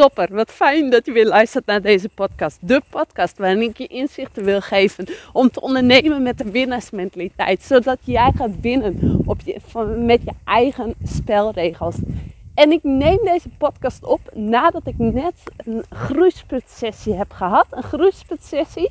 Wat fijn dat je weer luistert naar deze podcast. De podcast waarin ik je inzichten wil geven om te ondernemen met de winnaarsmentaliteit. Zodat jij gaat winnen op je, van, met je eigen spelregels. En ik neem deze podcast op nadat ik net een groeisputsessie heb gehad. Een groeisputsessie,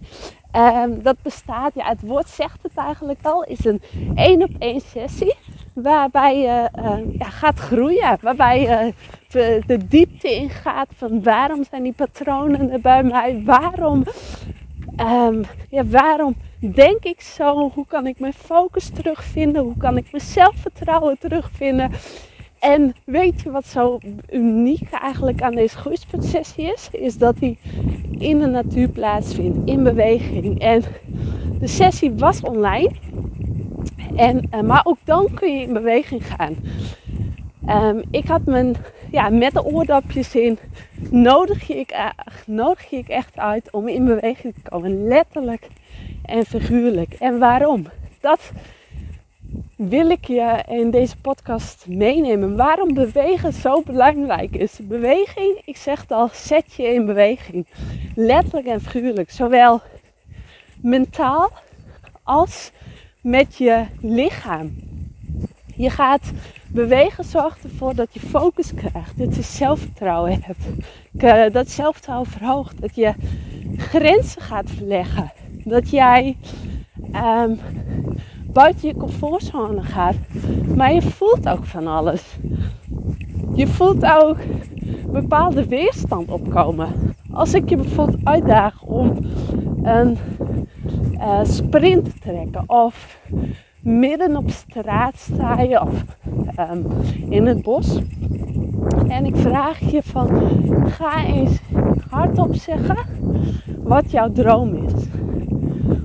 um, dat bestaat, ja het woord zegt het eigenlijk al, is een één op één sessie. Waarbij je uh, ja, gaat groeien, waarbij je de, de diepte ingaat van waarom zijn die patronen er bij mij? Waarom, um, ja, waarom denk ik zo? Hoe kan ik mijn focus terugvinden? Hoe kan ik mijn zelfvertrouwen terugvinden? En weet je wat zo uniek eigenlijk aan deze groeispuntsessie is? Is dat die in de natuur plaatsvindt, in beweging. En de sessie was online. En, uh, maar ook dan kun je in beweging gaan. Um, ik had mijn, ja, met de oordopjes in, nodig je, ik, nodig je ik echt uit om in beweging te komen. Letterlijk en figuurlijk. En waarom? Dat wil ik je in deze podcast meenemen. Waarom bewegen zo belangrijk is. Beweging, ik zeg het al, zet je in beweging. Letterlijk en figuurlijk. Zowel mentaal als met je lichaam. Je gaat bewegen, zorgt ervoor dat je focus krijgt, dat je zelfvertrouwen hebt, dat zelfvertrouwen verhoogt, dat je grenzen gaat verleggen, dat jij um, buiten je comfortzone gaat, maar je voelt ook van alles. Je voelt ook bepaalde weerstand opkomen. Als ik je bijvoorbeeld uitdaag om een uh, sprint trekken of midden op straat sta je of um, in het bos. En ik vraag je van ga eens hardop zeggen wat jouw droom is.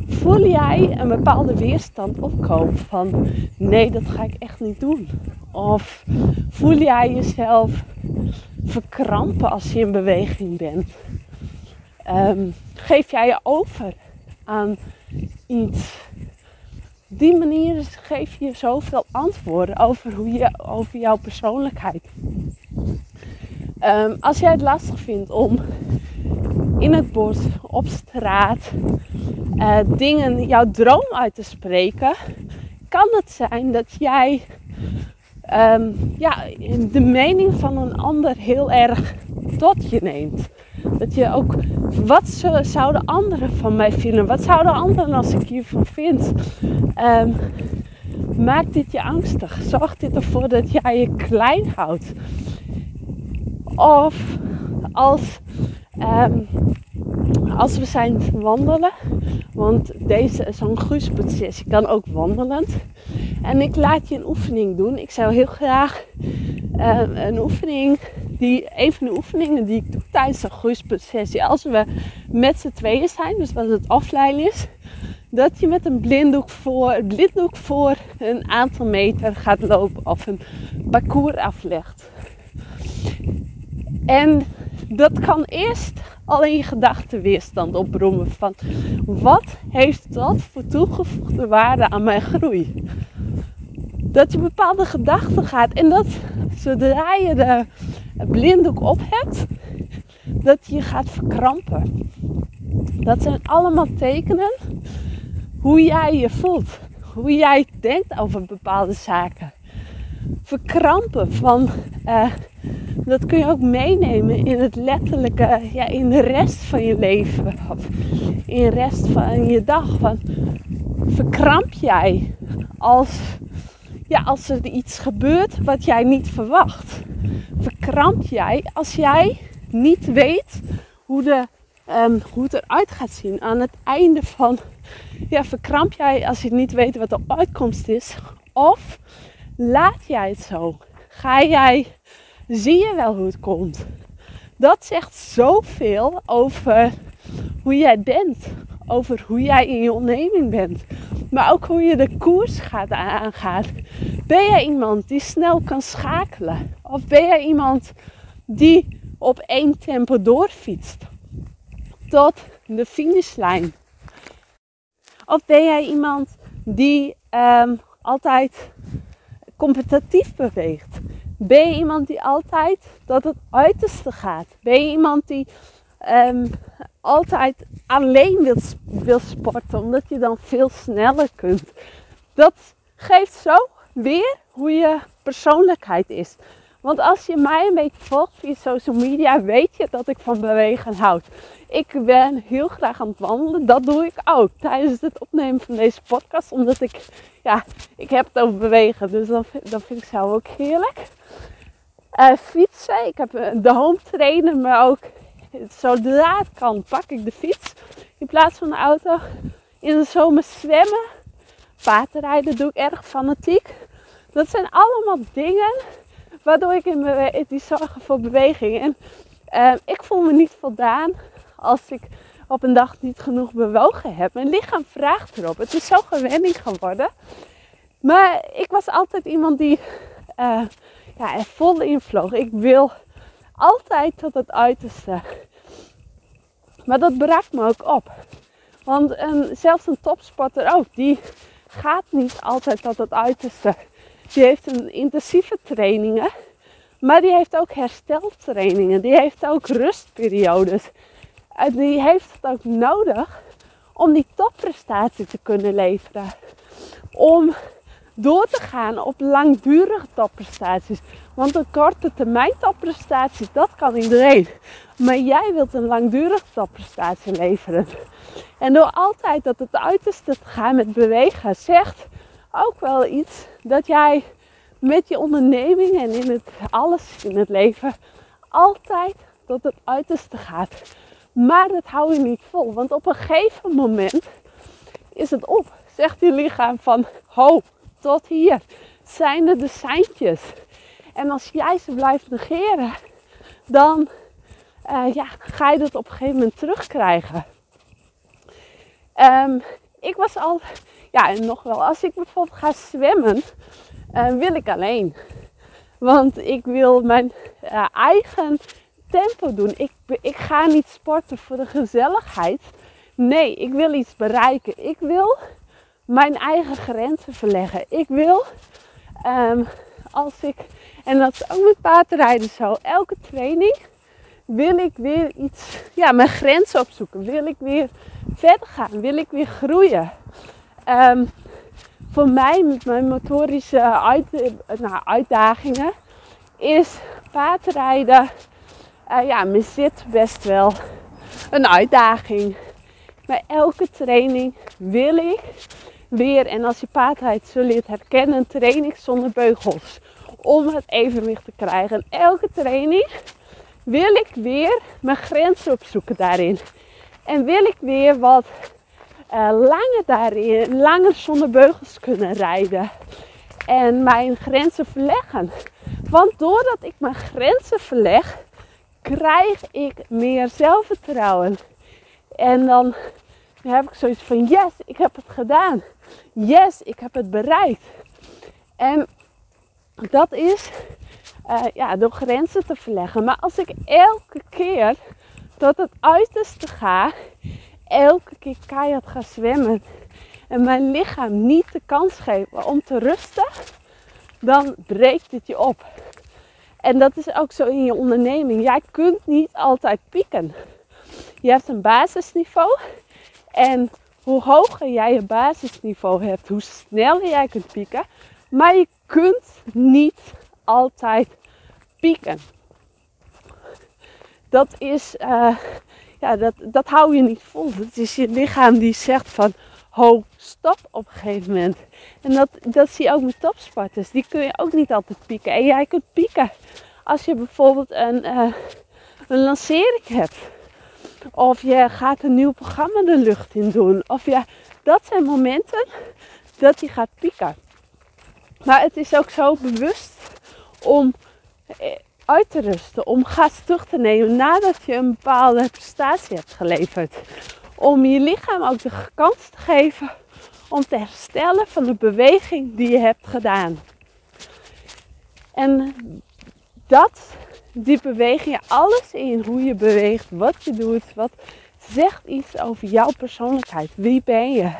Voel jij een bepaalde weerstand opkomen van nee, dat ga ik echt niet doen? Of voel jij jezelf verkrampen als je in beweging bent? Um, geef jij je over aan iets? die manier geef je zoveel antwoorden over, hoe je, over jouw persoonlijkheid. Um, als jij het lastig vindt om in het bos, op straat, uh, dingen, jouw droom uit te spreken, kan het zijn dat jij um, ja, de mening van een ander heel erg tot je neemt. Dat je ook, wat zouden anderen van mij vinden? Wat zouden anderen als ik hiervan vind? Um, maakt dit je angstig? Zorgt dit ervoor dat jij je klein houdt? Of als, um, als we zijn wandelen, want deze zo'n groeisproces kan ook wandelend. En ik laat je een oefening doen. Ik zou heel graag uh, een oefening die, een van de oefeningen die ik doe tijdens de groeispulsessie, als we met z'n tweeën zijn, dus als het offline is, dat je met een blinddoek voor, blinddoek voor een aantal meter gaat lopen of een parcours aflegt. En dat kan eerst al in je gedachten weerstand oproemen van wat heeft dat voor toegevoegde waarde aan mijn groei? Dat je bepaalde gedachten gaat en dat zodra je de blinddoek op hebt, dat je gaat verkrampen. Dat zijn allemaal tekenen hoe jij je voelt, hoe jij denkt over bepaalde zaken. Verkrampen van, uh, dat kun je ook meenemen in het letterlijke, ja, in de rest van je leven of in de rest van je dag. Van, verkramp jij als, ja, als er iets gebeurt wat jij niet verwacht? verkramp jij als jij niet weet hoe, de, hoe het eruit gaat zien aan het einde van. Ja, verkramp jij als je niet weet wat de uitkomst is? Of laat jij het zo? Ga jij, zie je wel hoe het komt? Dat zegt zoveel over hoe jij bent, over hoe jij in je onderneming bent, maar ook hoe je de koers gaat aangaat. Ben jij iemand die snel kan schakelen? Of ben jij iemand die op één tempo doorfietst tot de finishlijn? Of ben jij iemand die um, altijd competitief beweegt? Ben je iemand die altijd tot het uiterste gaat? Ben je iemand die um, altijd alleen wil, sporten, omdat je dan veel sneller kunt? Dat geeft zo weer hoe je persoonlijkheid is. Want als je mij een beetje volgt via social media, weet je dat ik van bewegen houd. Ik ben heel graag aan het wandelen. Dat doe ik ook tijdens het opnemen van deze podcast. Omdat ik, ja, ik heb het over bewegen. Dus dat, dat vind ik zelf ook heerlijk. Uh, fietsen. Ik heb de home trainer, maar ook zodra het kan, pak ik de fiets in plaats van de auto. In de zomer zwemmen. Paardrijden doe ik erg fanatiek. Dat zijn allemaal dingen waardoor ik in die zorgen voor beweging. En uh, ik voel me niet voldaan als ik op een dag niet genoeg bewogen heb. Mijn lichaam vraagt erop. Het is zo gewenning geworden. Maar ik was altijd iemand die uh, ja, er vol in vloog. Ik wil altijd tot het uiterste. Maar dat braakt me ook op. Want um, zelfs een topsporter ook, die gaat niet altijd tot het uiterste. Die heeft een intensieve trainingen. Maar die heeft ook hersteltrainingen. Die heeft ook rustperiodes. Die heeft het ook nodig om die topprestatie te kunnen leveren. Om door te gaan op langdurige topprestaties. Want een korte termijn topprestatie, dat kan iedereen. Maar jij wilt een langdurige topprestatie leveren. En door altijd dat het uiterste te gaan met bewegen, zegt ook wel iets dat jij met je onderneming en in het alles in het leven altijd tot het uiterste gaat. Maar dat hou je niet vol, want op een gegeven moment is het op. Zegt je lichaam van ho, tot hier zijn er de seintjes. En als jij ze blijft negeren, dan uh, ja, ga je dat op een gegeven moment terugkrijgen. Um, ik was al, ja, en nog wel, als ik bijvoorbeeld ga zwemmen, uh, wil ik alleen. Want ik wil mijn uh, eigen tempo doen. Ik, ik ga niet sporten voor de gezelligheid. Nee, ik wil iets bereiken. Ik wil mijn eigen grenzen verleggen. Ik wil, um, als ik, en dat is ook met paardrijden zo, elke training wil ik weer iets, ja, mijn grenzen opzoeken. Wil ik weer verder gaan? Wil ik weer groeien? Um, voor mij met mijn motorische nou, uitdagingen is paardrijden, uh, ja, me zit best wel een uitdaging. Bij elke training wil ik weer, en als je zul je het herkennen, training zonder beugels. Om het evenwicht te krijgen. En elke training wil ik weer mijn grenzen opzoeken daarin. En wil ik weer wat uh, langer daarin, langer zonder beugels kunnen rijden. En mijn grenzen verleggen. Want doordat ik mijn grenzen verleg, krijg ik meer zelfvertrouwen. En dan heb ik zoiets van: yes, ik heb het gedaan. Yes, ik heb het bereikt. En dat is uh, ja, door grenzen te verleggen. Maar als ik elke keer tot het uiterste ga elke keer keihard ga zwemmen en mijn lichaam niet de kans geven om te rusten, dan breekt het je op. En dat is ook zo in je onderneming. Jij kunt niet altijd pieken. Je hebt een basisniveau en hoe hoger jij je basisniveau hebt, hoe sneller jij kunt pieken. Maar je kunt niet altijd pieken. Dat is, uh, ja, dat, dat hou je niet vol. Het is je lichaam die zegt van, ho, stop op een gegeven moment. En dat, dat zie je ook met topsporters. Die kun je ook niet altijd pieken. En jij kunt pieken als je bijvoorbeeld een, uh, een lancering hebt. Of je gaat een nieuw programma de lucht in doen. Of ja, dat zijn momenten dat je gaat pieken. Maar het is ook zo bewust om eh, uit te rusten, om gas terug te nemen nadat je een bepaalde prestatie hebt geleverd. Om je lichaam ook de kans te geven om te herstellen van de beweging die je hebt gedaan. En dat, die beweging, alles in hoe je beweegt, wat je doet, wat zegt iets over jouw persoonlijkheid. Wie ben je?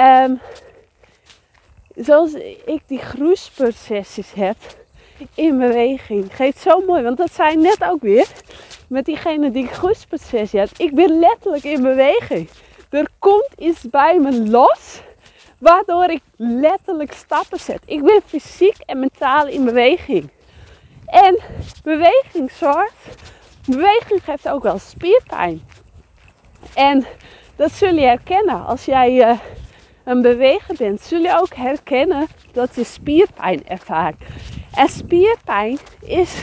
Um, zoals ik die groeisprocessies heb, in beweging. Geeft zo mooi, want dat zei net ook weer met diegene die ik had. Ik ben letterlijk in beweging. Er komt iets bij me los, waardoor ik letterlijk stappen zet. Ik ben fysiek en mentaal in beweging. En beweging zorgt, beweging geeft ook wel spierpijn. En dat zul je herkennen als jij uh, een beweger bent. Zul je ook herkennen dat je spierpijn ervaart. En spierpijn is,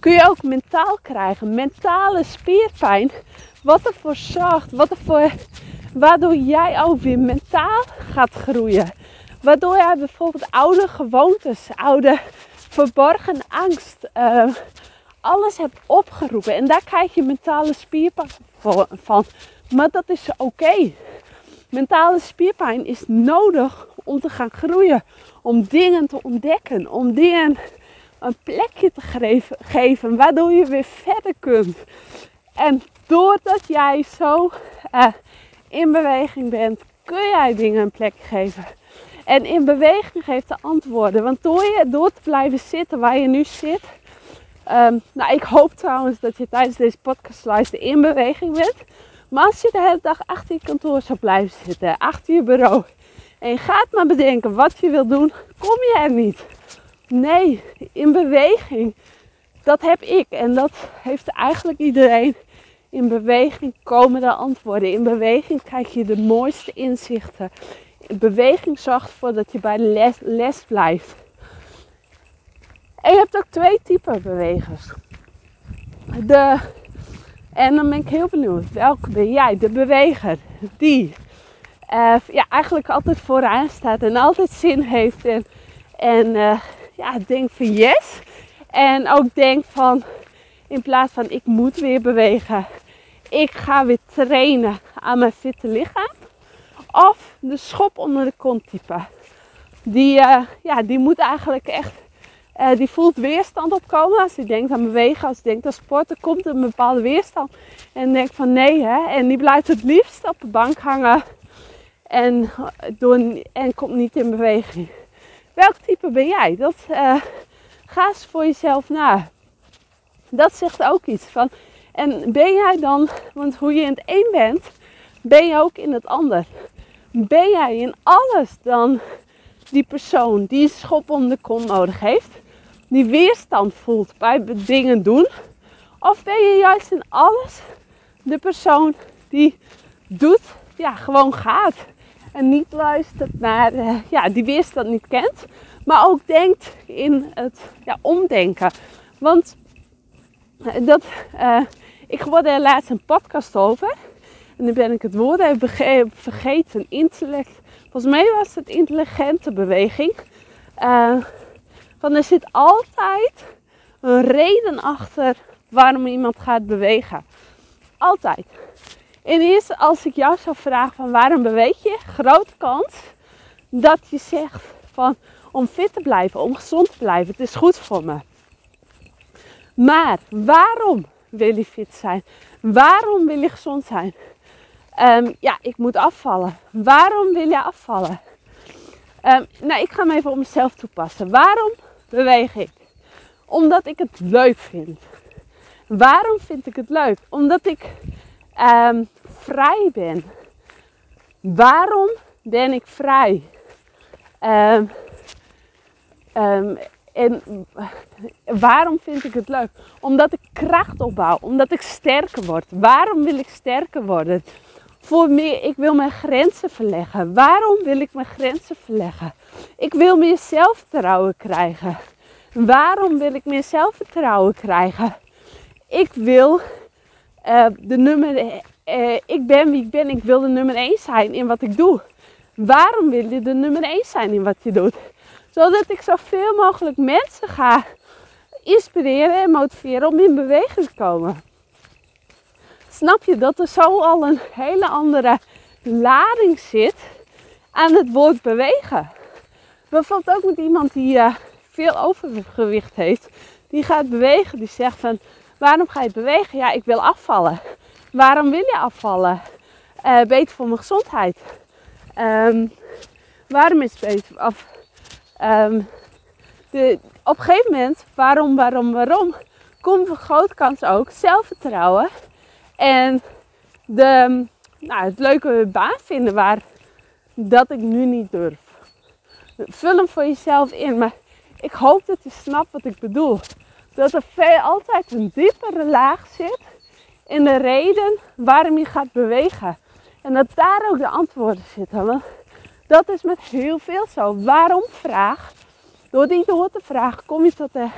kun je ook mentaal krijgen. Mentale spierpijn. Wat ervoor zorgt, wat ervoor, waardoor jij ook weer mentaal gaat groeien. Waardoor jij bijvoorbeeld oude gewoontes, oude verborgen angst, uh, alles hebt opgeroepen. En daar krijg je mentale spierpijn van. Maar dat is oké. Mentale spierpijn is nodig om te gaan groeien. Om dingen te ontdekken. Om dingen een plekje te geven. Waardoor je weer verder kunt. En doordat jij zo uh, in beweging bent, kun jij dingen een plek geven. En in beweging geeft de antwoorden. Want door, je, door te blijven zitten waar je nu zit. Um, nou, ik hoop trouwens dat je tijdens deze podcast in beweging bent. Maar als je de hele dag achter je kantoor zou blijven zitten, achter je bureau. En je gaat maar bedenken wat je wil doen, kom je er niet. Nee, in beweging. Dat heb ik en dat heeft eigenlijk iedereen. In beweging komen de antwoorden. In beweging krijg je de mooiste inzichten. In beweging zorgt ervoor dat je bij de les, les blijft. En je hebt ook twee typen bewegers. De en dan ben ik heel benieuwd, welke ben jij? De beweger die uh, ja, eigenlijk altijd vooraan staat en altijd zin heeft. En, en uh, ja, denkt van yes. En ook denkt van, in plaats van ik moet weer bewegen, ik ga weer trainen aan mijn fitte lichaam. Of de schop onder de kont type. Die, uh, ja, die moet eigenlijk echt uh, die voelt weerstand opkomen. Als hij denkt aan bewegen, als hij denkt aan sporten, komt er een bepaalde weerstand. En denkt van nee, hè. En die blijft het liefst op de bank hangen. En, door, en komt niet in beweging. Welk type ben jij? Dat, ga eens voor jezelf na. Dat zegt ook iets van. En ben jij dan, want hoe je in het een bent, ben je ook in het ander. Ben jij in alles dan die persoon die een schop om de kont nodig heeft? die weerstand voelt bij dingen doen? Of ben je juist in alles de persoon die doet, ja, gewoon gaat. En niet luistert naar, uh, ja, die weerstand niet kent. Maar ook denkt in het ja, omdenken. Want uh, dat, uh, ik hoorde er laatst een podcast over. En nu ben ik het woord even vergeten. Intellect. Volgens mij was het intelligente beweging. Van er zit altijd een reden achter waarom iemand gaat bewegen. Altijd. En eerst als ik jou zou vragen van waarom beweeg je, grote kans dat je zegt van om fit te blijven, om gezond te blijven. Het is goed voor me. Maar waarom wil je fit zijn? Waarom wil je gezond zijn? Um, ja, ik moet afvallen. Waarom wil je afvallen? Um, nou, ik ga hem even op mezelf toepassen. Waarom beweeg ik? Omdat ik het leuk vind. Waarom vind ik het leuk? Omdat ik um, vrij ben. Waarom ben ik vrij? En waarom vind ik het leuk? Omdat ik kracht opbouw, omdat ik sterker word. Waarom wil ik sterker worden? Voor meer, ik wil mijn grenzen verleggen. Waarom wil ik mijn grenzen verleggen? Ik wil meer zelfvertrouwen krijgen. Waarom wil ik meer zelfvertrouwen krijgen? Ik wil uh, de nummer. Uh, ik ben wie ik ben. Ik wil de nummer 1 zijn in wat ik doe. Waarom wil je de nummer 1 zijn in wat je doet? Zodat ik zoveel mogelijk mensen ga inspireren en motiveren om in beweging te komen. Snap je dat er zo al een hele andere lading zit aan het woord bewegen? Bijvoorbeeld ook met iemand die uh, veel overgewicht heeft, die gaat bewegen, die zegt van waarom ga je bewegen? Ja, ik wil afvallen. Waarom wil je afvallen? Uh, beter voor mijn gezondheid. Um, waarom is het beter? Of, um, de, op een gegeven moment, waarom, waarom, waarom, komt een grote kans ook zelfvertrouwen. En de, nou, het leuke baan vinden waar dat ik nu niet durf. Vul hem voor jezelf in, maar ik hoop dat je snapt wat ik bedoel. Dat er veel, altijd een diepere laag zit in de reden waarom je gaat bewegen. En dat daar ook de antwoorden zitten. Want dat is met heel veel zo. Waarom vraag? Door die door te vragen kom je tot de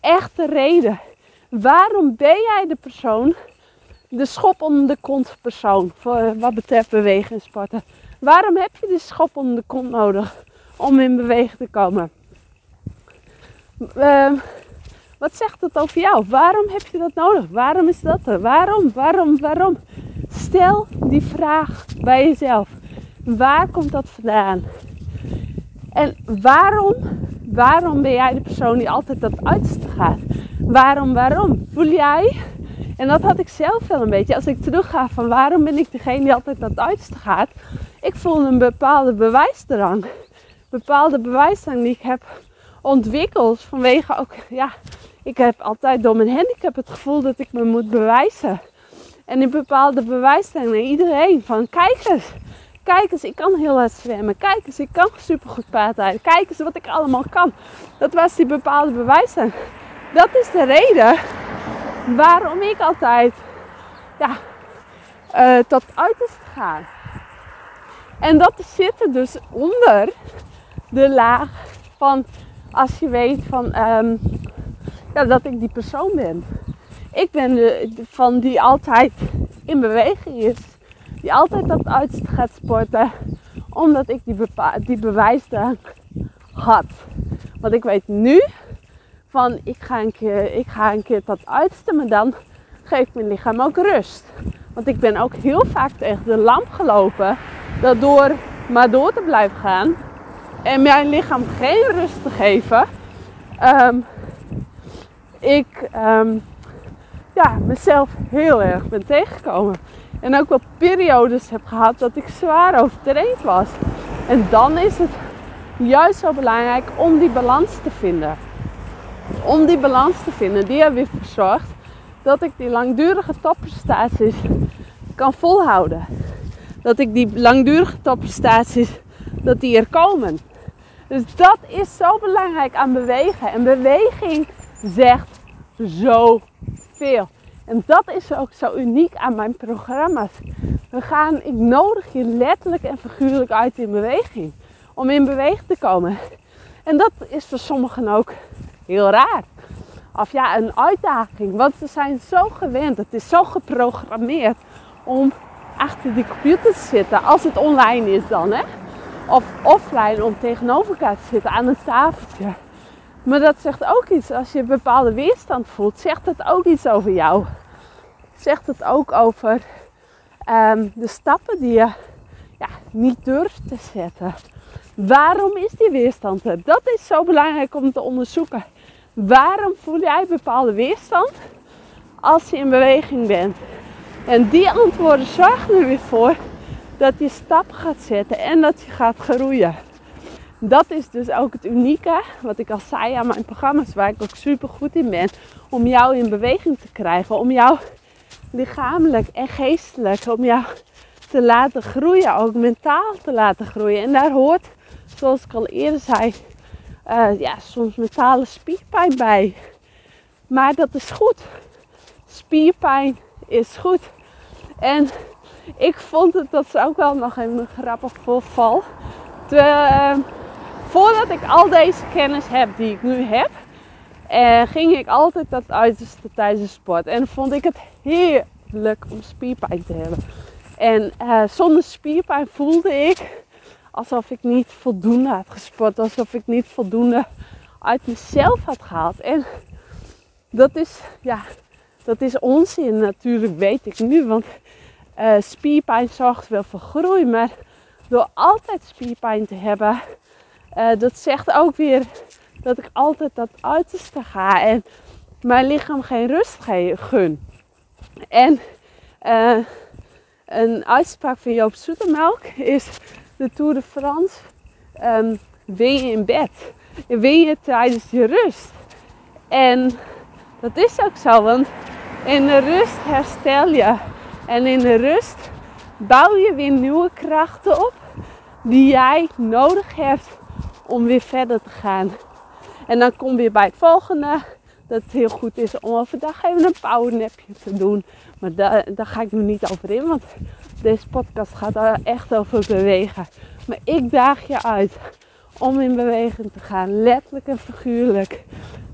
echte reden. Waarom ben jij de persoon, de schop onder de kont persoon, voor wat betreft bewegen en sporten? Waarom heb je de schop onder de kont nodig om in beweging te komen? Uh, wat zegt het over jou? Waarom heb je dat nodig? Waarom is dat er? Waarom? Waarom? Waarom? Stel die vraag bij jezelf. Waar komt dat vandaan? En waarom, waarom ben jij de persoon die altijd dat uiterste gaat? Waarom, waarom? Voel jij, en dat had ik zelf wel een beetje, als ik terugga van waarom ben ik degene die altijd dat uiterste gaat? Ik voel een bepaalde bewijsdrang. Bepaalde bewijsdrang die ik heb ontwikkeld vanwege ook, ja, ik heb altijd door mijn handicap het gevoel dat ik me moet bewijzen. En in bepaalde bewijsdrang naar iedereen van kijk eens, Kijk eens, ik kan heel hard zwemmen. Kijk eens, ik kan supergoed paardrijden. Kijk eens wat ik allemaal kan. Dat was die bepaalde bewijzen. Dat is de reden waarom ik altijd ja, uh, tot uiterst ga. En dat zit er dus onder de laag van als je weet van um, ja, dat ik die persoon ben. Ik ben de, van die altijd in beweging is die altijd dat uiterste gaat sporten. Omdat ik die, die bewijsdrang had. Want ik weet nu van ik ga een keer, ik ga een keer dat uiterste, maar dan geeft mijn lichaam ook rust. Want ik ben ook heel vaak tegen de lamp gelopen. Dat door maar door te blijven gaan. En mijn lichaam geen rust te geven. Um, ik um, ja, mezelf heel erg ben tegengekomen. En ook wel periodes heb gehad dat ik zwaar overtraind was. En dan is het juist zo belangrijk om die balans te vinden. Om die balans te vinden, die hebben weer verzorgd dat ik die langdurige topprestaties kan volhouden. Dat ik die langdurige topprestaties, dat die er komen. Dus dat is zo belangrijk aan bewegen. En beweging zegt zoveel. En dat is ook zo uniek aan mijn programma's. We gaan, ik nodig je letterlijk en figuurlijk uit in beweging. Om in beweging te komen. En dat is voor sommigen ook heel raar. Of ja, een uitdaging. Want ze zijn zo gewend. Het is zo geprogrammeerd om achter die computer te zitten. Als het online is dan, hè. Of offline om tegenover elkaar te zitten aan een tafeltje. Maar dat zegt ook iets. Als je een bepaalde weerstand voelt, zegt het ook iets over jou. Zegt het ook over um, de stappen die je ja, niet durft te zetten. Waarom is die weerstand er? Dat is zo belangrijk om te onderzoeken. Waarom voel jij bepaalde weerstand als je in beweging bent? En die antwoorden zorgen er weer voor dat je stap gaat zetten en dat je gaat groeien dat is dus ook het unieke, wat ik al zei aan mijn programma's, waar ik ook super goed in ben. Om jou in beweging te krijgen, om jou lichamelijk en geestelijk, om jou te laten groeien, ook mentaal te laten groeien. En daar hoort, zoals ik al eerder zei, uh, ja, soms mentale spierpijn bij. Maar dat is goed. Spierpijn is goed. En ik vond het, dat is ook wel nog een grappig voorval. Terwijl, voordat ik al deze kennis heb die ik nu heb, eh, ging ik altijd dat uiterste tijdens de sport. En vond ik het heerlijk om spierpijn te hebben. En eh, zonder spierpijn voelde ik alsof ik niet voldoende had gesport. Alsof ik niet voldoende uit mezelf had gehaald. En dat is, ja, dat is onzin natuurlijk, weet ik nu. Want uh, spierpijn zorgt wel voor groei. Maar door altijd spierpijn te hebben, uh, dat zegt ook weer dat ik altijd dat uiterste ga en mijn lichaam geen rust gun. En uh, een uitspraak van Joop Zoetemelk is de Tour de France um, win je in bed. win je tijdens je rust. En dat is ook zo, want in de rust herstel je. En in de rust bouw je weer nieuwe krachten op die jij nodig hebt om weer verder te gaan. En dan kom je bij het volgende. Dat het heel goed is om overdag even een powernapje te doen. Maar daar, daar ga ik nu niet over in, want deze podcast gaat echt over bewegen. Maar ik daag je uit om in beweging te gaan. Letterlijk en figuurlijk.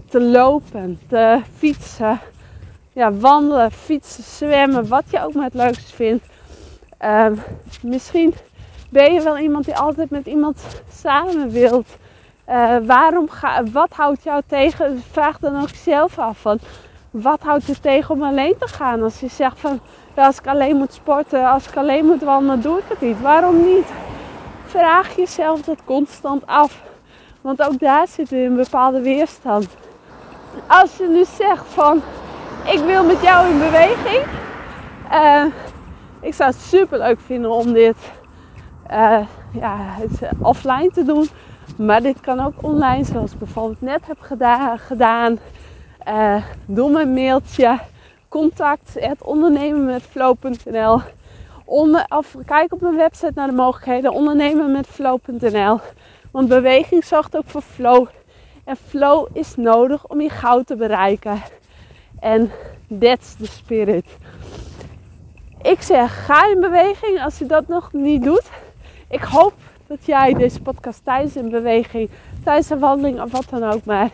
Te lopen, te fietsen. Ja, wandelen, fietsen, zwemmen. Wat je ook maar het leukste vindt. Ehm, misschien ben je wel iemand die altijd met iemand samen wilt. Uh, waarom ga, wat houdt jou tegen? Vraag dan ook zelf af van wat houdt je tegen om alleen te gaan? Als je zegt van als ik alleen moet sporten, als ik alleen moet wandelen, doe ik het niet. Waarom niet? Vraag jezelf dat constant af. Want ook daar zit een bepaalde weerstand. Als je nu zegt van ik wil met jou in beweging. Uh, ik zou het super leuk vinden om dit uh, ja, offline te doen. Maar dit kan ook online, zoals ik bijvoorbeeld net heb gedaan. Uh, doe een mailtje. Contact ondernemen met flow.nl. Of kijk op mijn website naar de mogelijkheden. Ondernemen met flow.nl. Want beweging zorgt ook voor flow. En flow is nodig om je goud te bereiken. En that's the spirit. Ik zeg, ga in beweging als je dat nog niet doet. Ik hoop dat jij deze podcast tijdens een beweging, tijdens een wandeling of wat dan ook maar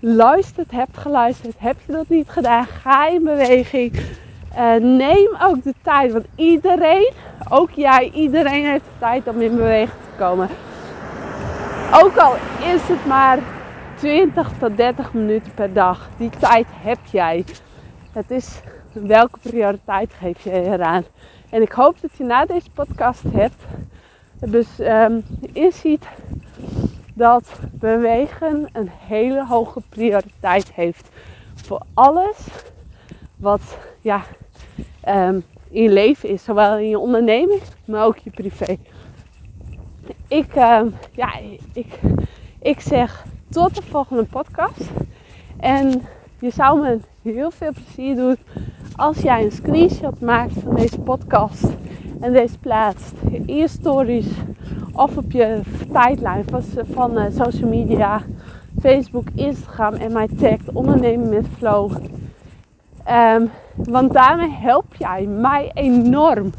luistert, hebt geluisterd. Heb je dat niet gedaan? Ga in beweging. Uh, neem ook de tijd, want iedereen, ook jij, iedereen heeft de tijd om in beweging te komen. Ook al is het maar 20 tot 30 minuten per dag, die tijd heb jij. Het is welke prioriteit geef je eraan. En ik hoop dat je na deze podcast hebt dus um, inziet dat bewegen een hele hoge prioriteit heeft voor alles wat ja, um, in je leven is, zowel in je onderneming, maar ook je privé. Ik, um, ja, ik, ik zeg tot de volgende podcast. En je zou me heel veel plezier doen als jij een screenshot maakt van deze podcast en deze plaatst in je stories of op je tijdlijn van, van uh, social media, Facebook, Instagram en mij tagt ondernemen met flow. Um, want daarmee help jij mij enorm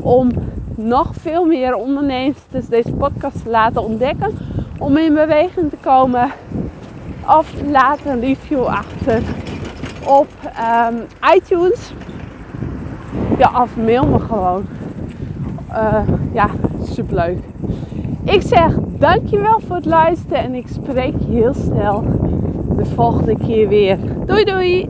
om nog veel meer ondernemers dus deze podcast te laten ontdekken, om in beweging te komen. Of laat een review achter op um, iTunes. Ja, of mail me gewoon. Uh, ja, superleuk. Ik zeg dankjewel voor het luisteren en ik spreek heel snel de volgende keer weer. Doei doei!